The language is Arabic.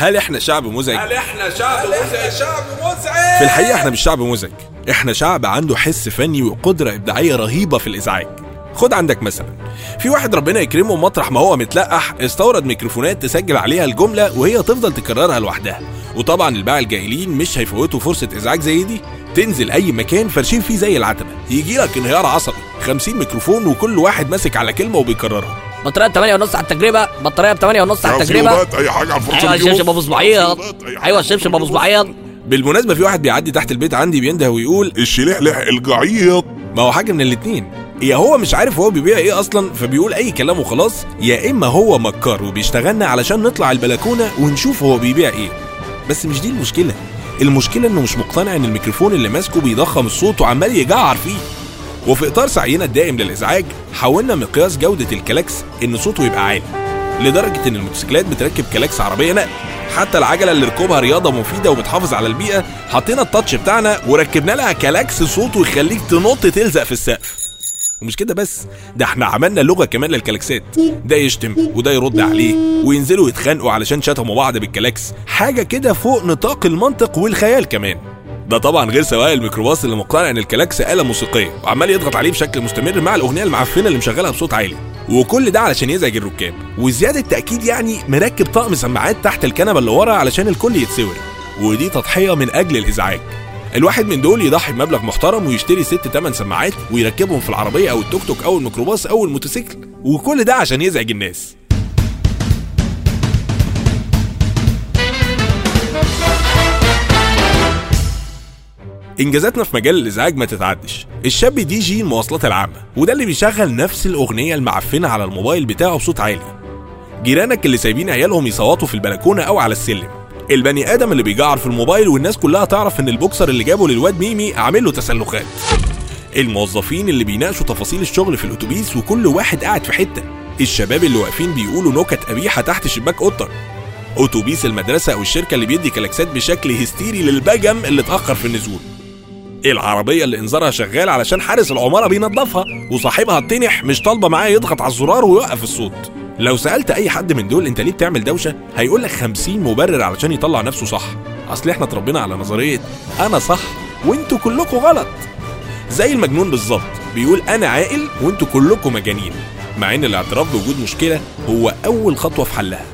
هل إحنا شعب مزعج؟ هل إحنا شعب مزعج؟ شعب مزعج؟ في الحقيقة إحنا مش شعب مزعج. إحنا شعب عنده حس فني وقدرة إبداعية رهيبة في الإزعاج. خد عندك مثلا في واحد ربنا يكرمه مطرح ما هو متلقح استورد ميكروفونات تسجل عليها الجملة وهي تفضل تكررها لوحدها. وطبعا الباعة الجاهلين مش هيفوتوا فرصة إزعاج زي دي. تنزل أي مكان فرشين فيه زي العتبة. يجي لك انهيار عصبي 50 ميكروفون وكل واحد ماسك على كلمة وبيكررها. بطاريه ب 8 ونص على التجربة بطاريه ب 8 ونص على التجربة. اي حاجة على الفرصه أيوه الشبشب أبو حاجة. أيوه الشبشب أبو صباعيات بالمناسبة في واحد بيعدي تحت البيت عندي بينده ويقول الشلحلح الجعيط. ما هو حاجة من الاتنين. يا هو مش عارف هو بيبيع إيه أصلا فبيقول أي كلام وخلاص. يا إما هو مكار وبيشتغلنا علشان نطلع البلكونة ونشوف هو بيبيع إيه. بس مش دي المشكلة. المشكلة إنه مش مقتنع إن الميكروفون اللي ماسكه بيضخم الصوت وعمال يجعر فيه. وفي إطار سعينا الدائم للإزعاج حاولنا مقياس جودة الكلاكس إن صوته يبقى عالي لدرجة إن الموتوسيكلات بتركب كلاكس عربية نقل. حتى العجلة اللي ركوبها رياضة مفيدة وبتحافظ على البيئة حطينا ال touch بتاعنا وركبنا لها كلاكس صوته يخليك تنط تلزق في السقف. ومش كده بس ده إحنا عملنا لغة كمان للكلاكسات. ده يشتم وده يرد عليه وينزلوا يتخانقوا علشان شتموا بعض بالكلاكس. حاجة كده فوق نطاق المنطق والخيال كمان. ده طبعا غير سواق الميكروباص اللي مقتنع إن الكلاكس آلة موسيقية وعمال يضغط عليه بشكل مستمر مع الأغنية المعفنة اللي مشغلها بصوت عالي. وكل ده علشان يزعج الركاب. وزيادة تأكيد يعني مركب طقم سماعات تحت الكنبة اللي ورا علشان الكل يتسور ودي تضحية من أجل الإزعاج. الواحد من دول يضحي بمبلغ محترم ويشتري ست تمن سماعات ويركبهم في العربية أو التوك توك أو الميكروباص أو الموتوسيكل. وكل ده عشان يزعج الناس. إنجازاتنا في مجال الإزعاج ما تتعدش. الشاب دي جي المواصلات العامة وده اللي بيشغل نفس الأغنية المعفنة على الموبايل بتاعه بصوت عالي. جيرانك اللي سايبين عيالهم يصوتوا في البلكونة أو على السلم. البني آدم اللي بيجعر في الموبايل والناس كلها تعرف إن البوكسر اللي جابه للواد ميمي عامل له تسلخات. الموظفين اللي بيناقشوا تفاصيل الشغل في الأتوبيس وكل واحد قاعد في حتة. الشباب اللي واقفين بيقولوا نكت قبيحة تحت شباك اوضتك أتوبيس المدرسة أو الشركة اللي بيدي كلاكسات بشكل هستيري للبجم اللي اتأخر في النزول. العربية اللي إنذارها شغال علشان حارس العمارة بينظفها وصاحبها التنح مش طالبة معاه يضغط على الزرار ويوقف الصوت. لو سألت أي حد من دول أنت ليه بتعمل دوشة هيقول لك 50 مبرر علشان يطلع نفسه صح. أصل إحنا اتربينا على نظرية أنا صح وأنتوا كلكم غلط. زي المجنون بالظبط بيقول أنا عاقل وأنتوا كلكم مجانين. مع إن الاعتراف بوجود مشكلة هو أول خطوة في حلها.